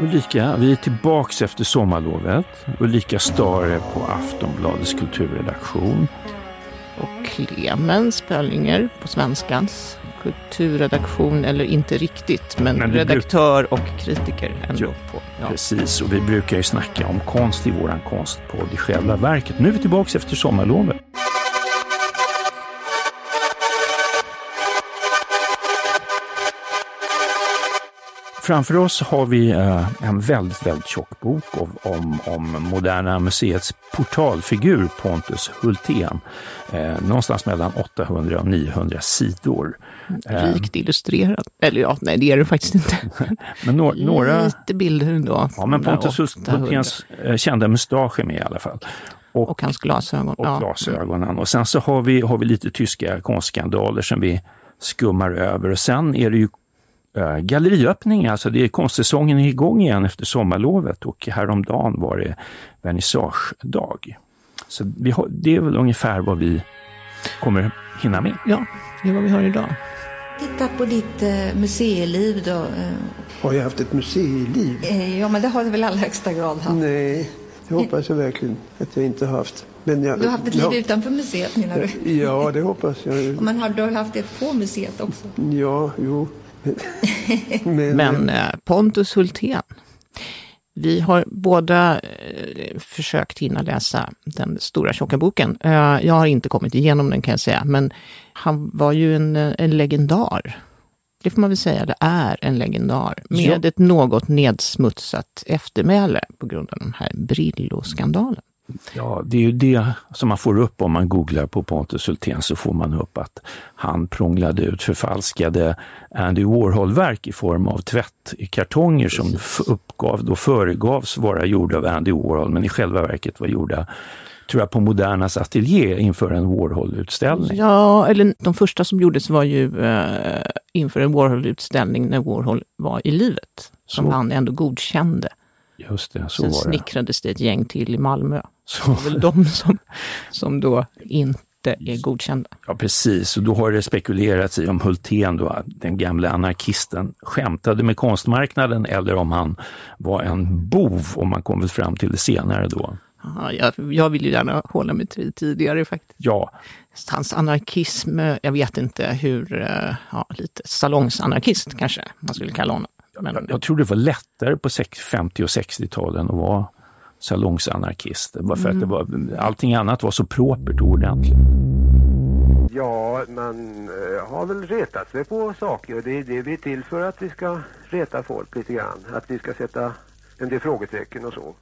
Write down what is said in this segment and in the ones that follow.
Ulrika, vi är tillbaks efter sommarlovet. Ulrika Stare på Aftonbladets kulturredaktion. Och Clemens Pöllinger på Svenskans kulturredaktion, eller inte riktigt, men, men redaktör och kritiker ändå. Ja, på, ja. Precis, och vi brukar ju snacka om konst i våran konstpodd i själva verket. Nu är vi tillbaks efter sommarlovet. Framför oss har vi eh, en väldigt, väldigt tjock bok om, om Moderna Museets portalfigur Pontus Hultén. Eh, någonstans mellan 800 och 900 sidor. Eh, Rikt illustrerad. Eller ja, nej det är det faktiskt inte. men no några... Lite bilder ändå. Ja, men Pontus Hulténs kända mustasch är med i alla fall. Och, och hans glasögon. Och ja. glasögonen. Och sen så har vi, har vi lite tyska konstskandaler som vi skummar över. Och sen är det ju galleriöppning, alltså det är konstsäsongen är igång igen efter sommarlovet och häromdagen var det vernissagedag. Så vi har, det är väl ungefär vad vi kommer hinna med. Ja, det är vad vi har idag. Titta på ditt eh, museiliv då. Eh. Har jag haft ett museiliv? Eh, ja, men det har du väl i allra högsta grad haft? Nej, det hoppas jag verkligen att jag inte haft. Men jag, du har haft ett liv ja, utanför museet menar du? Ja, det hoppas jag. Men har du haft ett på museet också? Ja, jo. Men, Men eh, Pontus Hultén, vi har båda eh, försökt hinna läsa den stora tjocka boken. Eh, jag har inte kommit igenom den kan jag säga, men han var ju en, en legendar. Det får man väl säga, det är en legendar med ja. ett något nedsmutsat eftermäle på grund av den här Brillo-skandalen. Ja, det är ju det som man får upp om man googlar på Pontus Hultén så får man upp att han prånglade ut förfalskade Andy Warhol-verk i form av tvättkartonger som uppgav, då föregavs vara gjorda av Andy Warhol men i själva verket var gjorda tror jag, på Modernas ateljé inför en Warhol-utställning. Ja, eller de första som gjordes var ju eh, inför en Warhol-utställning när Warhol var i livet, som så. han ändå godkände. Just det, så Sen var det. snickrades det ett gäng till i Malmö. Så. Det är väl de som, som då inte är godkända. Ja precis, och då har det spekulerats i om Hultén, då, den gamla anarkisten, skämtade med konstmarknaden eller om han var en bov, om man kom väl fram till det senare då. Aha, jag, jag vill ju gärna hålla mig till tidigare faktiskt. Ja. Hans anarkism, jag vet inte hur, eh, ja, lite salongsanarkist kanske man skulle kalla honom. Men... Jag, jag tror det var lättare på 50 och 60-talen att vara salongsanarkist. För mm. att det var, allting annat var så propert och ordentligt. Ja, man eh, har väl retat sig på saker. Det är det vi är till för att vi ska reta folk lite grann. Att vi ska sätta en del frågetecken och så.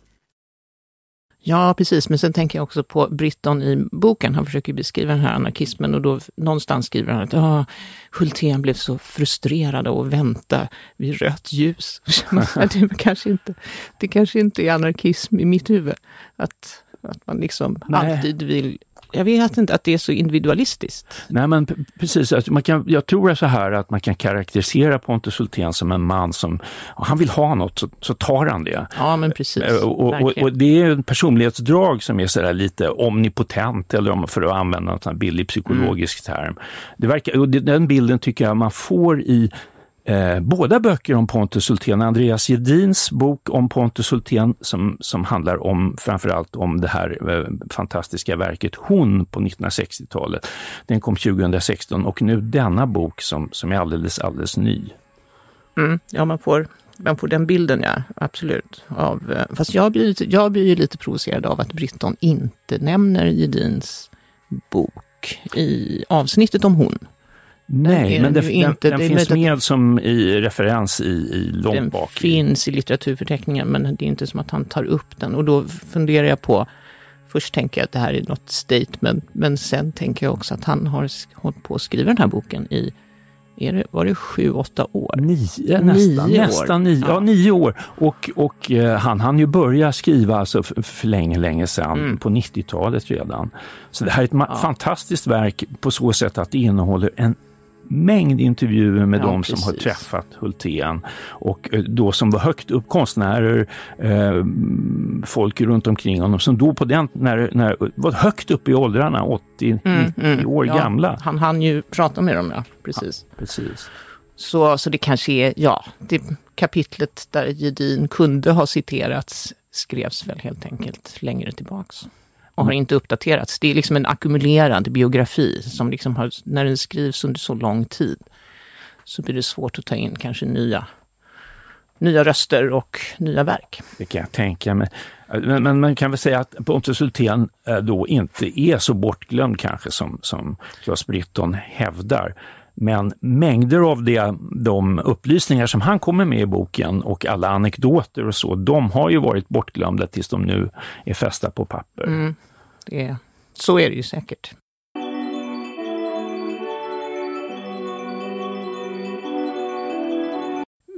Ja, precis. Men sen tänker jag också på Britton i boken. Han försöker beskriva den här anarkismen och då någonstans skriver han att ah, Hultén blev så frustrerad av att vänta vid rött ljus. det, kanske inte, det kanske inte är anarkism i mitt huvud. Att, att man liksom Nej. alltid vill jag vet inte att det är så individualistiskt. Nej men precis, alltså man kan, jag tror så här att man kan karaktärisera Pontus Hultén som en man som, han vill ha något så, så tar han det. Ja men precis. Eh, och, och, och det är en personlighetsdrag som är sådär lite omnipotent eller om, för att använda en billig psykologisk mm. term. Det verkar, och den bilden tycker jag man får i Eh, båda böcker om Pontus Hultén, Andreas Gedins bok om Pontus Hultén som, som handlar om framförallt om det här eh, fantastiska verket Hon på 1960-talet. Den kom 2016 och nu denna bok som, som är alldeles, alldeles ny. Mm, ja, man får, man får den bilden, ja, absolut. Av, eh, fast jag blir, jag blir lite provocerad av att Britton inte nämner Gedins bok i avsnittet om hon. Nej, men det, inte, den, den finns med som i referens i, i långt den bak. Den finns i litteraturförteckningen, men det är inte som att han tar upp den. Och då funderar jag på, först tänker jag att det här är något statement, men sen tänker jag också att han har hållit på att skriva den här boken i är det, var det sju, åtta år? Nio, nästan, nio nästan år. Nio, ja. ja. nio år. Och, och eh, han hann ju börja skriva alltså för, för länge, länge sedan, mm. på 90-talet redan. Så det här är ett ja. fantastiskt verk på så sätt att det innehåller en mängd intervjuer med ja, de som har träffat Hultén och eh, då som var högt upp, konstnärer, eh, folk runt omkring honom som då på den, när, när, var högt upp i åldrarna, 80-90 mm, mm, år ja, gamla. Han hann ju prata med dem, ja. Precis. Ja, precis. Så, så det kanske är, ja, det kapitlet där Gedin kunde ha citerats skrevs väl helt enkelt längre tillbaks. Och har inte uppdaterats. Det är liksom en ackumulerad biografi som liksom har, när den skrivs under så lång tid så blir det svårt att ta in kanske nya, nya röster och nya verk. Det kan jag tänka mig. Men, men man kan väl säga att Pontus Hultén eh, då inte är så bortglömd kanske som, som Claes Britton hävdar. Men mängder av det, de upplysningar som han kommer med i boken och alla anekdoter och så, de har ju varit bortglömda tills de nu är fästa på papper. Mm, det, så är det ju säkert.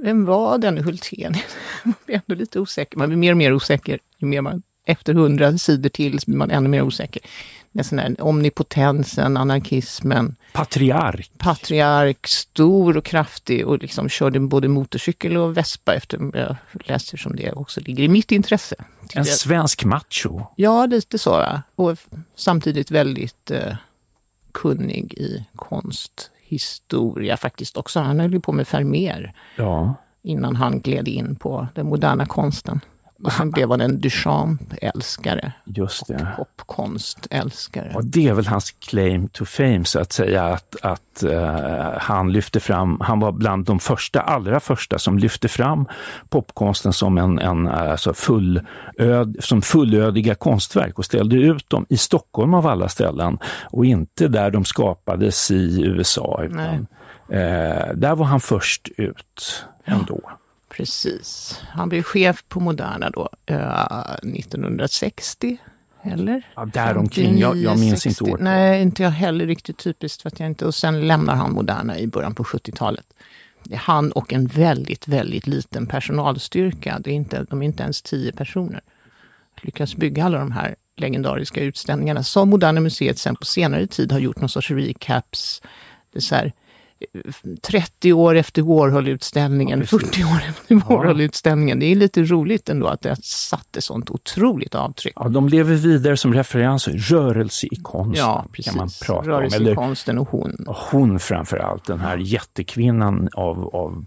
Vem var den Hultén? Man blir ändå lite osäker. Man blir mer och mer osäker ju mer man, efter hundra sidor till, blir man ännu mer osäker. Med sån här omnipotensen, anarkismen. Patriark. Patriark, stor och kraftig och liksom körde både motorcykel och vespa efter, jag läser som det också ligger i mitt intresse. En svensk macho. Ja, lite så. Och samtidigt väldigt eh, kunnig i konsthistoria faktiskt också. Han höll ju på med Vermeer Ja. innan han gled in på den moderna konsten. Och sen blev han en Duchamp-älskare. Just det. Popkonst-älskare. Och det är väl hans claim to fame så att säga, att, att uh, han lyfte fram, han var bland de första, allra första som lyfte fram popkonsten som en, en alltså fullöd, som fullödiga konstverk och ställde ut dem i Stockholm av alla ställen och inte där de skapades i USA. Utan, uh, där var han först ut ändå. Ja. Precis. Han blev chef på Moderna då, uh, 1960. Eller? Ja, däromkring. Jag, jag minns 60. inte året. Nej, inte jag heller riktigt typiskt. För att jag inte, och sen lämnar han Moderna i början på 70-talet. Det är han och en väldigt, väldigt liten personalstyrka. Det är inte, de är inte ens tio personer. Lyckas bygga alla de här legendariska utställningarna som Moderna Museet sen på senare tid har gjort någon sorts recaps. Det är så här, 30 år efter Warhol-utställningen, ja, 40 år efter Warhol-utställningen. Det är lite roligt ändå att det satte sånt otroligt avtryck. Ja, de lever vidare som referenser, rörelse i konsten. Ja, precis. Kan man prata rörelse om. Eller, i konsten och hon. Hon framför allt, den här jättekvinnan av, av,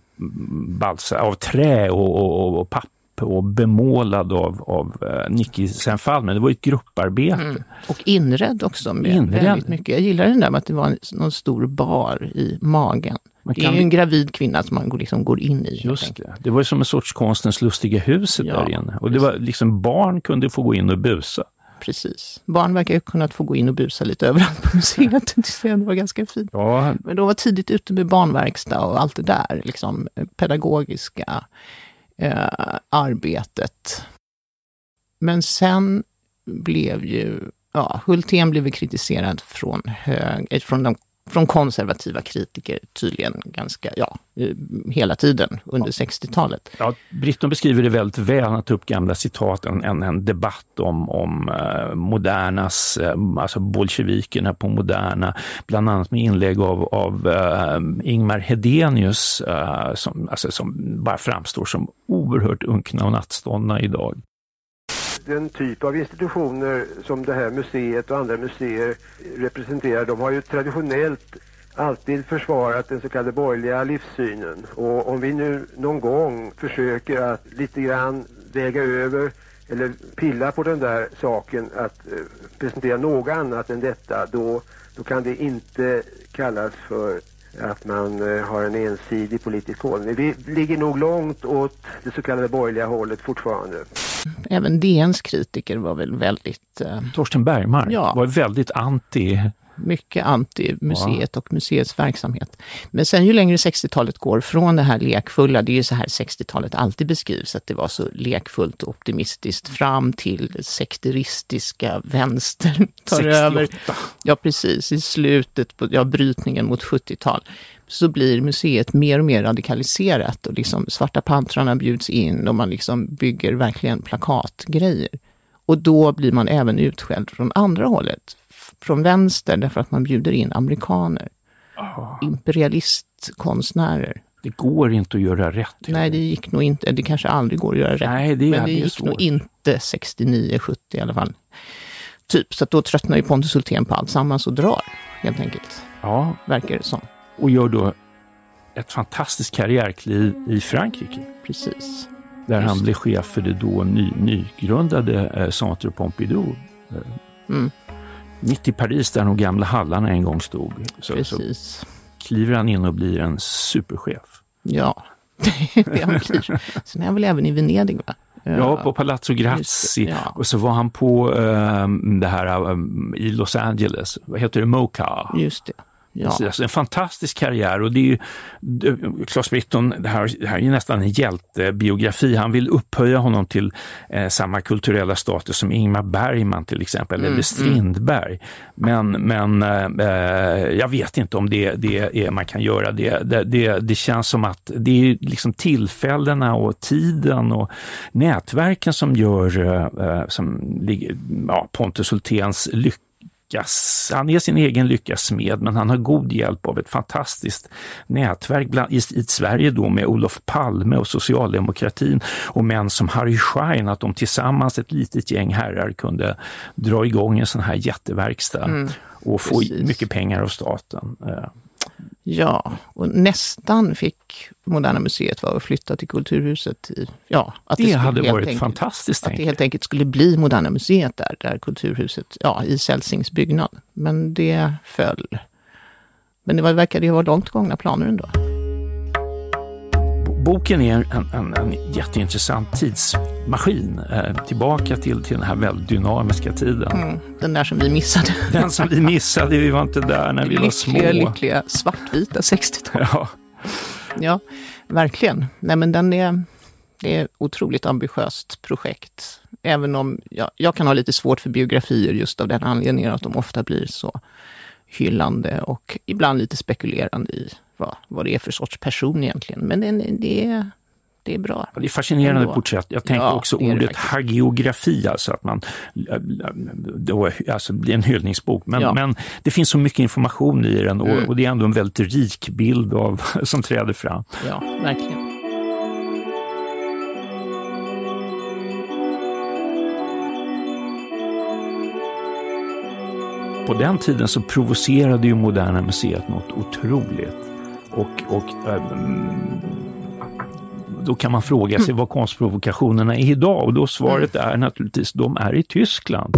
balsa, av trä och, och, och papper och bemålad av, av uh, Nicky Senfall, men det var ett grupparbete. Mm. Och inredd också med inredd. väldigt mycket. Jag gillar den där med att det var en, någon stor bar i magen. Man det är ju en gravid kvinna som man går, liksom går in i. Just det. Det var ju som en sorts konstens lustiga huset ja, där inne. Och det var liksom barn kunde få gå in och busa. Precis. Barn verkar ju kunnat få gå in och busa lite överallt på museet. Det var ganska fint. Ja. Men de var tidigt ute med barnverkstad och allt det där, liksom pedagogiska eh, arbetet. Men sen blev ju, ja, Hultén blev kritiserad från, hög, eh, från de från konservativa kritiker tydligen ganska, ja, eh, hela tiden under ja. 60-talet. Ja, Britton beskriver det väldigt väl, han tar upp gamla citat, en, en, en debatt om, om uh, Modernas, uh, alltså bolsjevikerna på Moderna, bland annat med inlägg av, av uh, Ingmar Hedenius, som, alltså, som bara framstår som oerhört unkna och nattståndna idag den typ av institutioner som det här museet och andra museer representerar, de har ju traditionellt alltid försvarat den så kallade borgerliga livssynen. Och om vi nu någon gång försöker att lite grann väga över eller pilla på den där saken att eh, presentera något annat än detta, då, då kan det inte kallas för att man eh, har en ensidig politisk hållning. Vi ligger nog långt åt det så kallade borgerliga hållet fortfarande. Även DNs kritiker var väl väldigt... Eh, Torsten Bergmark ja. var väldigt anti mycket anti museet och museets verksamhet. Men sen ju längre 60-talet går från det här lekfulla, det är ju så här 60-talet alltid beskrivs, att det var så lekfullt och optimistiskt, fram till sekteristiska vänster tar 68. över. Ja precis, i slutet på ja, brytningen mot 70-tal så blir museet mer och mer radikaliserat och liksom Svarta pantrarna bjuds in och man liksom bygger verkligen plakatgrejer. Och då blir man även utskälld från andra hållet från vänster därför att man bjuder in amerikaner. Oh. Imperialistkonstnärer. Det går inte att göra rätt. Nej, det gick nog inte. Det kanske aldrig går att göra rätt. Nej, det, Men det gick svårt. nog inte 69, 70 i alla fall. Typ, så att då tröttnar ju Pontus Hultén på allt sammans och drar helt enkelt. Ja. Verkar det som. Och gör då ett fantastiskt karriärkliv i Frankrike. Precis. Där Just han blev chef för det då ny, nygrundade eh, Centre Pompidou. Eh, Mm. Mitt i Paris där de gamla hallarna en gång stod. Så, så Precis. kliver han in och blir en superchef. Ja, det är det han blir. Sen är han väl även i Venedig va? Ja, på Palazzo. Just det, ja. Och så var han på ehm, det här ehm, i Los Angeles, vad heter det, Mocha. Just det. Ja. Alltså en fantastisk karriär och det är ju, Claes Britton, det här, det här är ju nästan en hjältebiografi. Han vill upphöja honom till eh, samma kulturella status som Ingmar Bergman till exempel, eller Strindberg. Men, men eh, eh, jag vet inte om det, det är, man kan göra det. Det, det. det känns som att det är liksom tillfällena och tiden och nätverken som gör, eh, eh, som ja, Pontus Hulténs lycka lyckas. Han är sin egen lyckas smed, men han har god hjälp av ett fantastiskt nätverk bland, i, i Sverige då med Olof Palme och socialdemokratin och män som Harry Schein, att de tillsammans, ett litet gäng herrar, kunde dra igång en sån här jätteverkstad och få precis. mycket pengar av staten. Ja, och nästan fick Moderna Museet vara att flytta till Kulturhuset. I, ja, att Det skulle hade varit enkelt- fantastiskt, Att det helt enkelt skulle bli Moderna Museet där, där Kulturhuset, ja, i Celsings byggnad. Men det föll. Men det verkade ju vara långt gångna planer ändå. Boken är en, en, en jätteintressant tidsmaskin eh, tillbaka till, till den här väldigt dynamiska tiden. Mm, den där som vi missade. Den som vi missade, vi var inte där när vi var små. lyckliga, lyckliga svartvita 60-tal. Ja. Ja, verkligen. Nej, men den är, det är ett otroligt ambitiöst projekt. Även om jag, jag kan ha lite svårt för biografier just av den anledningen att de ofta blir så hyllande och ibland lite spekulerande i vad, vad det är för sorts person egentligen. Men den, det, är, det är bra. Det är fascinerande Ändå. porträtt. Jag tänker Ja, också det är det ordet hagiografi, alltså att man då, alltså det blir en hyllningsbok. Men, Ja. men det finns så mycket information i den och, Mm. och det är ändå en väldigt rik bild av, som träder fram. Ja, verkligen. På den tiden så provocerade ju Moderna Museet något otroligt. Och, och ehm, då kan man fråga sig vad konstprovokationerna är idag och då svaret är naturligtvis de är i Tyskland.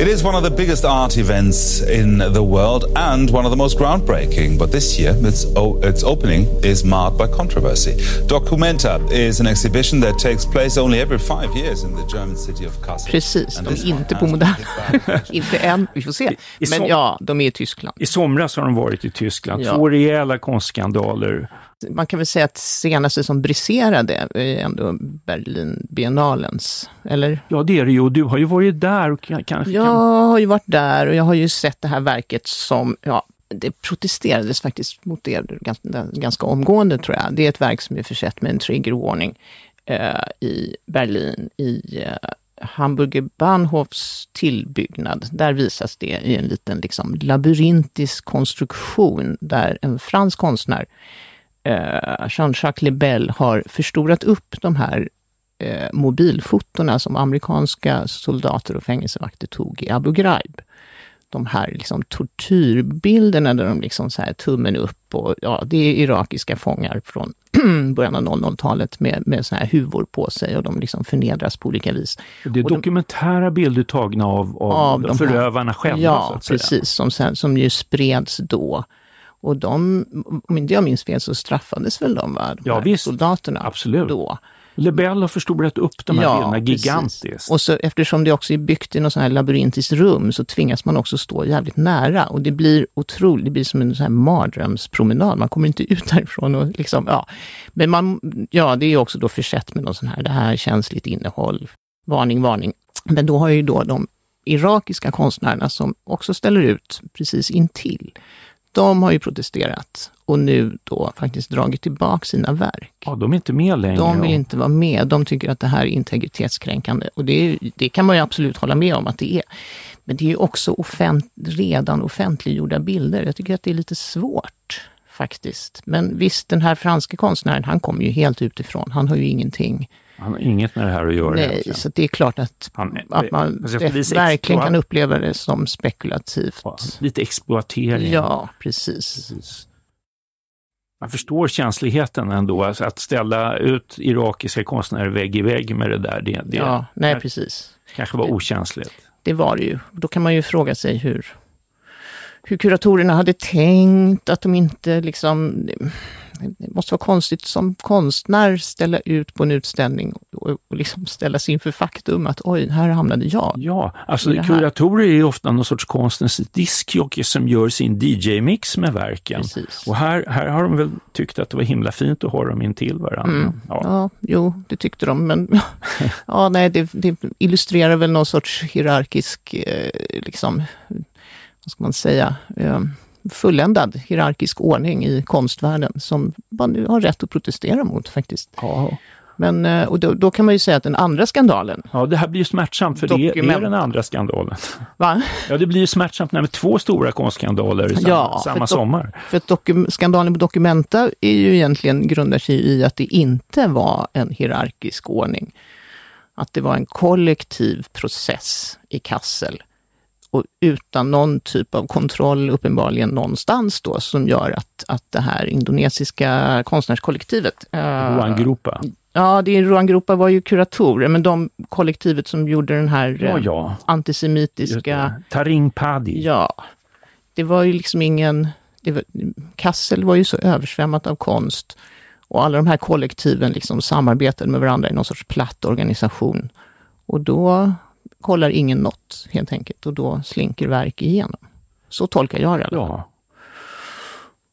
It is one of the biggest art events in the world and one of the most groundbreaking. But this year, its, its opening is marred by controversy. Documenta is an exhibition that takes place only every five years in the German city of Kassel. Precis, And de är inte på Moderna. inte än, vi får se. Men ja, de är i Tyskland. I somras har de varit i Tyskland, Ja. två rejäla konstskandaler. Man kan väl säga att senaste som briserade är ändå Berlinbiennalens, eller? Ja, det är det ju. Och du har ju varit där och kan- kanske Jag kan... har ju varit där och jag har ju sett det här verket som, ja, det protesterades faktiskt mot det ganska, ganska omgående tror jag. Det är ett verk som är försett med en trigger warning eh, i Berlin, i eh, Hamburger Bahnhofs tillbyggnad. Där visas det i en liten liksom, labyrintisk konstruktion där en fransk konstnär Jean-Jacques Lebel har förstorat upp de här eh, mobilfotona som amerikanska soldater och fängelsevakter tog i Abu Ghraib. De här liksom tortyrbilderna där de liksom så här tummen upp och ja, det är irakiska fångar från början av 00-talet med, med så här huvor på sig och de liksom förnedras på olika vis. Det är och de- dokumentära bilder tagna av, av, Av de förövarna själva. Ja, precis, som, sen, som ju spreds då. Och de, om inte jag minns fel, så straffades väl de, va? de Ja, visst. soldaterna Absolut. då. Lebel har förstorat upp de här bilderna precis. gigantiskt. Och så eftersom det också är byggt i något sån här labyrintiskt rum så tvingas man också stå jävligt nära och det blir otroligt, det blir som en sån här mardrömspromenad. Man kommer inte ut därifrån och liksom, ja. Men man, ja, det är också då försett med någon sån här, det här är känsligt innehåll, varning, varning. Men då har ju då de irakiska konstnärerna som också ställer ut precis intill, de har ju protesterat och nu då faktiskt dragit tillbaka sina verk. Ja, de är inte med längre. De vill inte vara med. De tycker att det här är integritetskränkande. Och det, är, det kan man ju absolut hålla med om att det är. Men det är ju också offent, redan offentliggjorda bilder. Jag tycker att det är lite svårt faktiskt. Men visst, den här franske konstnären, han kommer ju helt utifrån. Han har ju ingenting. Han har inget med det här att göra. Nej, egentligen. så det är klart att, Han- att man alltså, verkligen kan uppleva det som spekulativt. Ja, Lite exploatering. Ja, precis. Precis. man förstår känsligheten ändå, alltså att ställa ut irakiska konstnärer vägg i vägg med det där, det, det Ja, nej precis. kanske var okänsligt. Det var det ju. Då kan man ju fråga sig hur, hur kuratorerna hade tänkt, att de inte liksom... Det måste vara konstigt som konstnär ställa ut på en utställning och, och liksom ställas inför faktum att oj, här hamnade jag. Ja, alltså kuratorer är ofta någon sorts konstens diskjockey som gör sin DJ-mix med verken. Precis. Och här, här har de väl tyckt att det var himla fint att ha dem intill varandra. Mm. Ja. Ja, jo, det tyckte de, men ja, nej, det, det illustrerar väl någon sorts hierarkisk, eh, liksom, vad ska man säga, eh, fulländad hierarkisk ordning i konstvärlden som man nu har rätt att protestera mot faktiskt. Ja. Men, eh, och då, då kan man ju säga att den andra skandalen, ja, det här blir ju smärtsamt för det är, den andra skandalen. va? Ja, det blir ju smärtsamt när två stora konstskandaler i samma, Ja, samma sommar. För att dokum, skandalen på Documenta är ju egentligen grundar sig i att det inte var en hierarkisk ordning. Att det var en kollektiv process i Kassel och utan någon typ av kontroll uppenbarligen någonstans då som gör att, att det här indonesiska konstnärskollektivet eh, Juan Grupa. Ja, det är Ruan Gropa var ju kuratorer, men de kollektivet som gjorde den här Ja, eh, ja. Just antisemitiska. Taring Padi. Ja, det var ju liksom ingen... Var, Kassel var ju så översvämmat av konst och alla de här kollektiven liksom samarbetade med varandra i någon sorts platt organisation. Och då kollar ingen något helt enkelt och då slinker verk igenom. Så tolkar jag det. Ja.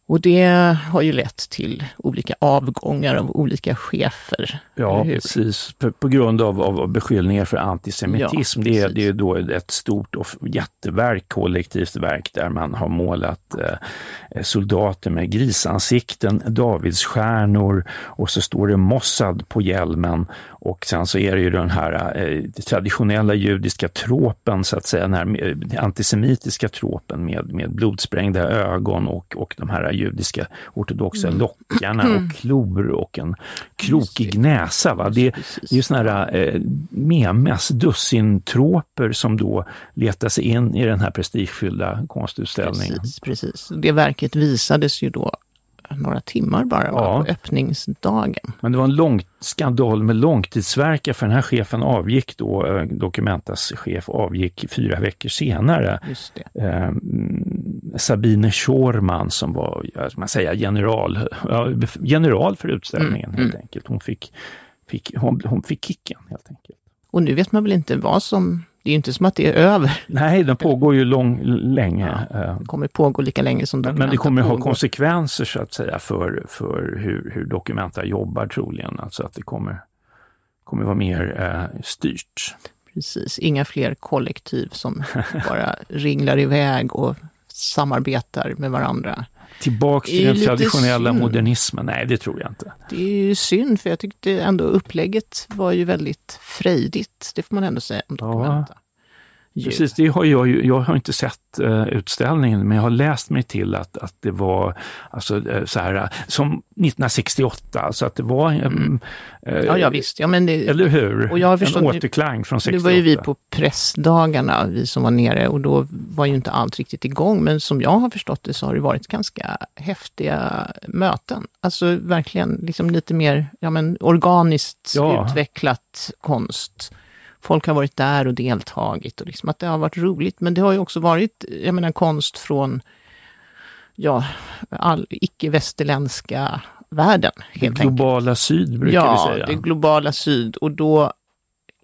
Och det har ju lett till olika avgångar av olika chefer. Ja, precis. På, på grund av, av beskyllningar för antisemitism. Ja, det, är, det är då ett stort och jätteverk, kollektivt verk, där man har målat eh, soldater med grisansikten, davidsstjärnor och så står det Mossad på hjälmen. Och sen så är det ju den här eh, traditionella judiska tropen, så att säga, den här eh, antisemitiska tropen med, med blodsprängda ögon och, och de här judiska ortodoxa Mm. lockarna och klor och en krokig näsa. Va? Det, det är ju såna här eh, memes, dussintroper som då letar sig in i den här prestigefyllda konstutställningen. Precis, precis. Det verket visades ju då några timmar bara Ja. på öppningsdagen. Men det var en lång skandal med långtidsverka för den här chefen avgick då, eh, Documentas chef avgick fyra veckor senare. Eh, mm, Sabine Schorman som var, man säga, general, general för utställningen Mm, helt enkelt. Hon fick, fick, hon, hon fick kicken helt enkelt. Och nu vet man väl inte vad som... Det är ju inte som att det är över. Nej, den pågår ju lång, länge. Eh, Det kommer pågå lika länge som Men, men det kommer ha pågår. konsekvenser så att säga för, för hur, hur Documenta jobbar troligen. Alltså att det kommer, kommer vara mer eh, styrt. Precis, inga fler kollektiv som bara ringlar iväg och samarbetar med varandra. Är till den traditionella synd. modernismen? Nej, det tror jag inte. Det är ju synd, för jag tyckte ändå upplägget var ju väldigt frejdigt. Det får man ändå säga om Documenta. Ju. Precis, det har jag, ju, jag har inte sett eh, utställningen, men jag har läst mig till att, att det var alltså, eh, så här, eh, som 1968, alltså att det var... Mm. Ja, ja visst. Ja, men det, Eller hur? Och jag har en förstått- återklang från 68. Nu var ju vi på pressdagarna, vi som var nere, och då var ju inte allt riktigt igång. Men som jag har förstått det så har det varit ganska häftiga möten. Alltså verkligen liksom lite mer ja, men organiskt Ja. utvecklat konst. Folk har varit där och deltagit och liksom att det har varit roligt. Men det har ju också varit, jag menar konst från ja, all icke-västerländska världen. Det Helt enkelt. globala syd brukar ja, vi säga. det globala syd. Och då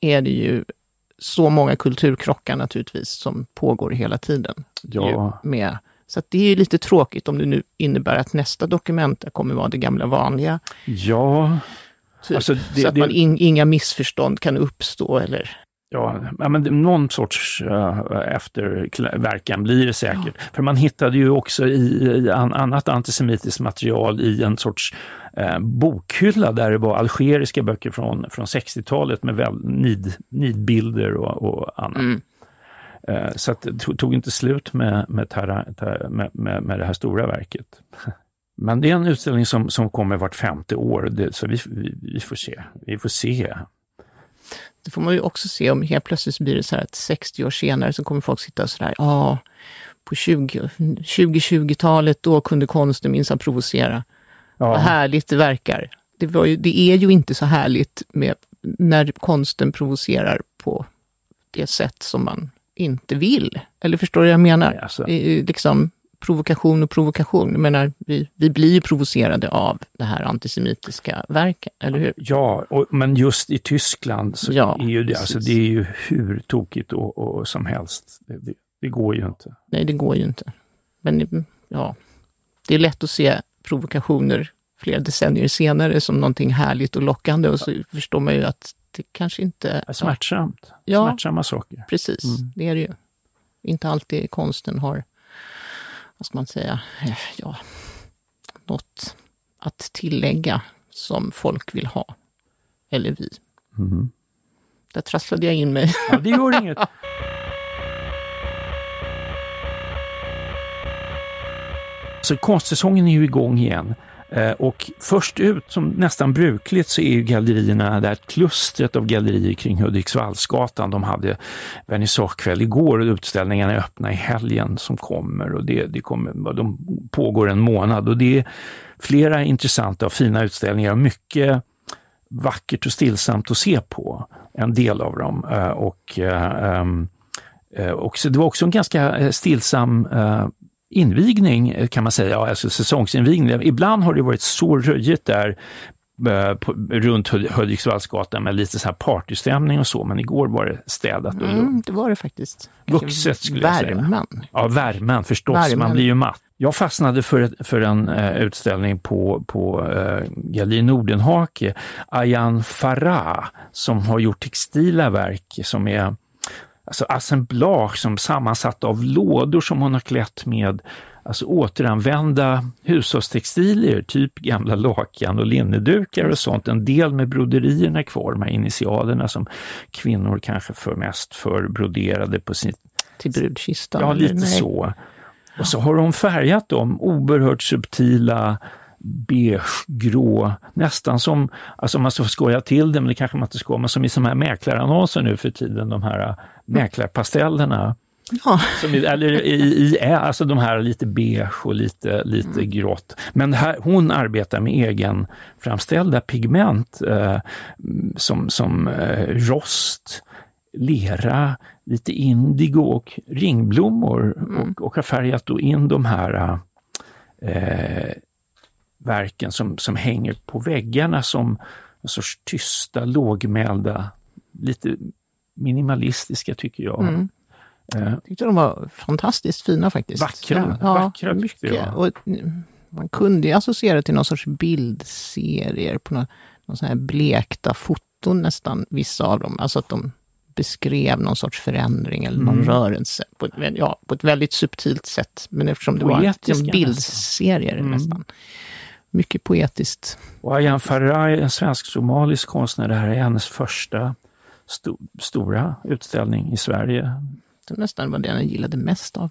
är det ju så många kulturkrockar naturligtvis som pågår hela tiden. Ja. Med. Så det är ju lite tråkigt om det nu innebär att nästa dokument kommer vara det gamla vanliga. Ja, Typ, Alltså, det- så att man in, inga missförstånd kan uppstå. Eller, Ja, ja, men någon sorts uh, efterverkan blir det säkert. För man hittade ju också i, i an, annat antisemitiskt material i en sorts eh, bokhylla där det var algeriska böcker från, från 60-talet med väl, nid, nidbilder och, och annat. Mm. Eh, så det tog, inte slut med, med, med, med, med det här stora verket. Men det är en utställning som, som kommer vart femte år, det, så vi, vi, vi får se. Vi får se. det får man ju också se om helt plötsligt blir det så här att 60 år senare så kommer folk sitta så där, ja, på 20 2020-talet då kunde konsten minsann provocera. Ja. Vad härligt det verkar. Det, ju, det är ju inte så härligt med, när konsten provocerar på det sätt som man inte vill. Eller förstår du vad jag menar? Alltså. Liksom provokation och provokation. Jag menar, vi, vi blir ju provocerade av det här antisemitiska verket, eller hur? Ja, och, men just i Tyskland så Ja, är ju det, alltså, det är ju hur tokigt och, och som helst. Det, det, det går ju inte. Nej, det går ju inte. Men ja, det är lätt att se provokationer flera decennier senare som någonting härligt och lockande och så förstår man ju att det kanske inte... Är smärtsamt. Ja. Smärtsamma saker. Precis, det är det ju. Inte alltid konsten har, vad ska man säga, eh, ja, något att tillägga som folk vill ha. Eller vi. Där trasslade jag in mig. Ja, det gör inget. Så konstsäsongen är ju igång igen. Eh, och först ut, som nästan brukligt, så är ju gallerierna, det här klustret av gallerier kring Hudiksvallsgatan. De hade vernissagekväll igår och utställningarna är öppna i helgen som kommer. Och det, det kommer, de pågår en månad och det är flera intressanta och fina utställningar och mycket vackert och stillsamt att se på, en del av dem. Eh, och, eh, ehm, och det var också en ganska stillsam invigning eh, kan man säga, alltså säsongsinvigning. Ibland har det varit så röjigt där eh, på, runt Hud- Hudiksvallsgatan med lite så här partystämning och så, men igår var det städat och. Mm, det var det faktiskt. Vuxet skulle jag säga. Värmen. Ja, värmen förstås, Värmen. man blir ju matt. Jag fastnade för, för en eh, utställning på, på eh, Galleri Nordenhake, Ayan Farah, som har gjort textila verk som är alltså assemblage som sammansatt av lådor som hon har klätt med alltså återanvända hushållstextilier, typ gamla lakan och linnedukar och sånt. En del med broderierna kvar, de här initialerna som kvinnor kanske för mest för broderade på sin Till brudkistan. Ja, lite Nej. så. Och så har de färgat dem oerhört subtila, beigegrå, nästan som, alltså man ska skoja till det, men det kanske man inte ska, men som i sådana här mäklarannonser nu för tiden, de här mäklarpastellerna. Ja, Som, eller i, i, alltså de här lite beige och lite, lite grått. Men här, hon arbetar med egen framställda pigment eh, som, som eh, rost, lera, lite indigo och ringblommor och, och har färgat in de här eh, verken som, som hänger på väggarna som en sorts tysta, lågmälda, lite minimalistiska tycker jag. Mm. Eh, jag tyckte de var fantastiskt fina faktiskt. Vackra, Ja, vackra tyckte mycket. jag. Och, man kunde ju associera till någon sorts bildserier på någon, någon sån här blekta foton nästan, vissa av dem. Alltså att de beskrev någon sorts förändring eller någon Mm. rörelse på ett, ja, på ett väldigt subtilt sätt. Men eftersom det var Poetiska liksom bildserier Mm. nästan. Mycket poetiskt. Och Ayan Farah är en svensk-somalisk konstnär. Det här är hennes första sto stora utställning i Sverige. Det nästan var den jag gillade mest av,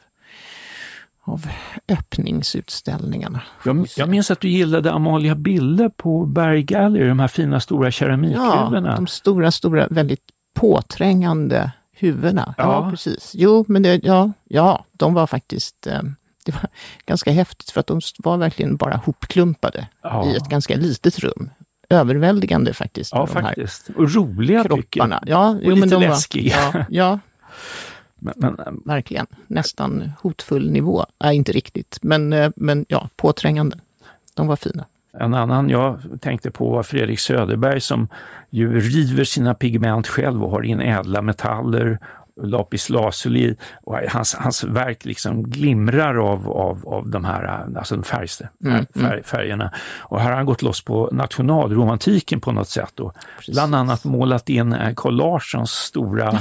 av öppningsutställningarna. Jag, jag minns att du gillade Amalia Bille på Berg Gallery, de här fina stora Ja, keramikhuvorna. de stora, stora, väldigt påträngande huvudena. Ja, Ja. precis. Jo, men det, ja, ja, de var faktiskt eh, det var ganska häftigt för att de var verkligen bara hopklumpade Ja. i ett ganska litet rum. Överväldigande faktiskt. Ja, faktiskt. Och roliga tycker kropparna. jag. Ja, jo, men lite de läskiga. Var, ja, ja, Men, men, verkligen. Nästan hotfull nivå. Nej, inte riktigt, men, eh, men ja, påträngande. De var fina. En annan jag tänkte på var Fredrik Söderberg som ju river sina pigment själv och har in ädla metaller, lapis lazuli. Och hans, hans verk liksom glimrar av, av, av de här alltså färg, Mm, färg, färgerna. Och här har han gått loss på nationalromantiken på något sätt. Och bland annat målat in eh, Carl Larssons stora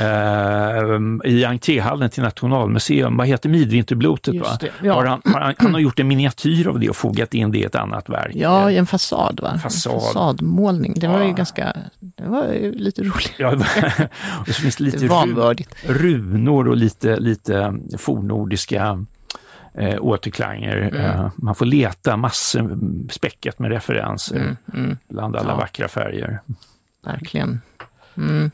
eh, i entréhallen till Nationalmuseum. Vad heter Midvinterblotet? Va? det, ja. Har han, har han, han har gjort en miniatyr av det och fogat in det i ett annat verk. Ja, en fasad va? Fasad. En fasadmålning. Det var ju Ja. ganska, det var ju lite roligt. Ja, och så finns det lite vanvördigt. runor och lite, lite fornnordiska eh, återklanger. Mm. Eh, man får leta massor späckat med referenser Mm, mm, bland alla Ja. vackra färger. verkligen. Mm.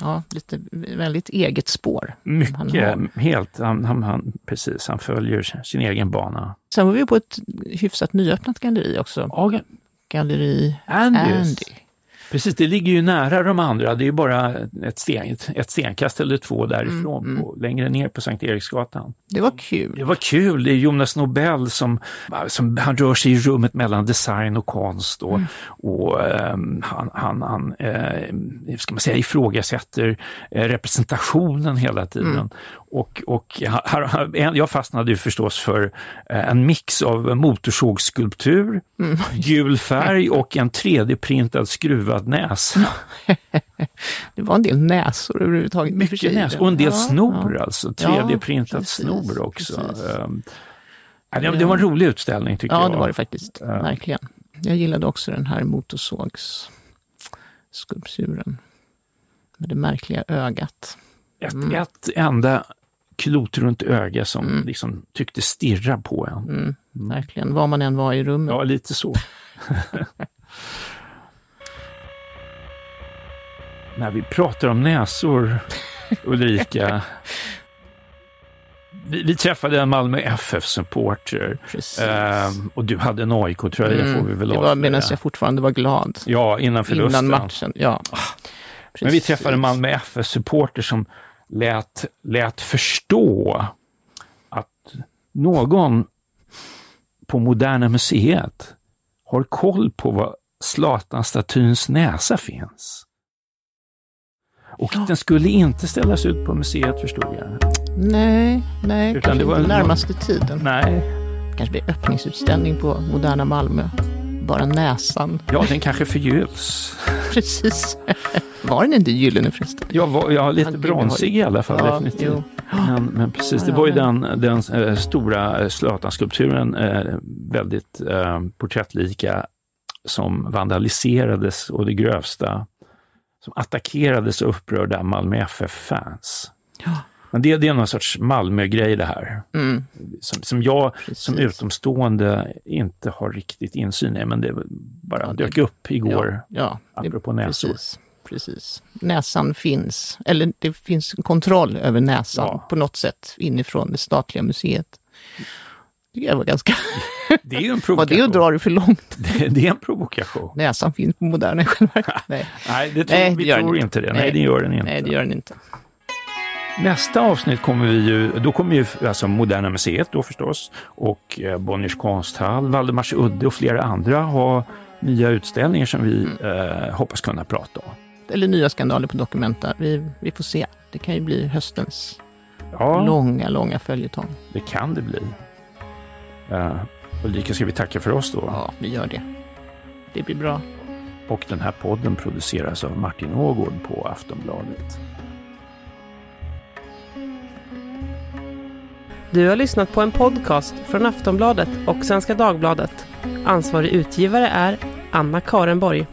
Ja, lite väldigt eget spår. Mycket, helt. Han, han, han, precis, han följer sin egen bana. Sen var vi på ett hyfsat nyöppnat galleri också. Ja, Galleri Andys. Andy. Precis, det ligger ju nära de andra. Det är ju bara ett, sten, ett stenkast eller två därifrån, Mm, På, längre ner på Sankt Eriksgatan. Det var kul. Det var kul. Det är Jonas Nobel som, som han rör sig i rummet mellan design och konst och, Mm. och ehm, han, han, han eh, ska man säga, ifrågasätter eh, representationen hela tiden. Mm. Och, och här, jag fastnade ju förstås för eh, en mix av motorsågsskulptur, Mm. gul färg och en 3D-printad skruvad näsa. Det var en del näsor överhuvudtaget. Mycket sig. näs och en del Ja, snor ja. alltså. Ja, 3D-printat precis, snor också. precis. Ehm, ja, det, var en rolig utställning tycker Ja, jag. det var det faktiskt. Ja. Verkligen. Jag gillade också den här motorsågsskulpturen. Med det märkliga ögat. Ett, Mm. ett enda klotrunt öga som liksom tyckte stirra på en. Mm, Verkligen, var man än var i rummet. Ja, lite så. När vi pratar om näsor, Ulrika. Vi, vi träffade en Malmö FF-supporter Precis. ehm, och du hade en AIK-tröja, får vi väl det var medan jag fortfarande var glad. Ja, innan förlusten. Innan matchen, ja. Men vi Precis. träffade en Malmö FF-supporter som lät, lät förstå att någon på Moderna Museet har koll på var Zlatan-statyns näsa finns. Och den skulle inte ställas ut på museet förstod jag. Nej, nej, Utan kanske det var inte närmaste tiden. Nej, kanske blir öppningsutställning på Moderna Malmö. Bara näsan. ja den kanske förgylls. Precis. Var den inte gyllene förresten? Jag var ja, lite gud, bronsig i alla fall, Ja, definitivt. Men, men precis, det var ju den, den eh, stora eh, Zlatan-skulpturen, eh, väldigt eh, porträttlika, som vandaliserades och det grövsta, som attackerades och upprörda Malmö FF-fans. Ja. Men det, det är någon sorts Malmö-grej det här, Mm, som, som jag precis. som utomstående inte har riktigt insyn i, men det bara Ja, det- dök upp igår, Ja, ja det, apropå näsor. precis, precis. Näsan finns, eller det finns kontroll över näsan Ja. på något sätt inifrån det statliga museet. Det var ganska... Det är ju en Var provokation. det att dra det för långt? Det, det är en provokation. Näsan finns på Moderna i själva. Nej. Nej, det tror, Nej, det vi tror inte. inte det. Nej, Nej. det gör den inte. Nej, det gör den inte. Nästa avsnitt kommer vi ju, då kommer ju alltså Moderna Museet då förstås och eh, Bonniers konsthall, Valdemarsudde och flera andra ha nya utställningar som vi eh, hoppas kunna prata om. Eller nya skandaler på Documenta. Vi, vi får se. Det kan ju bli höstens Ja, långa, långa följetong. det kan det bli. Uh, Ulrika, ska vi tacka för oss då? Ja, vi gör det. Det blir bra. Och den här podden produceras av Martin Ågård på Aftonbladet. Du har lyssnat på en podcast från Aftonbladet och Svenska Dagbladet. Ansvarig utgivare är Anna Karenborg.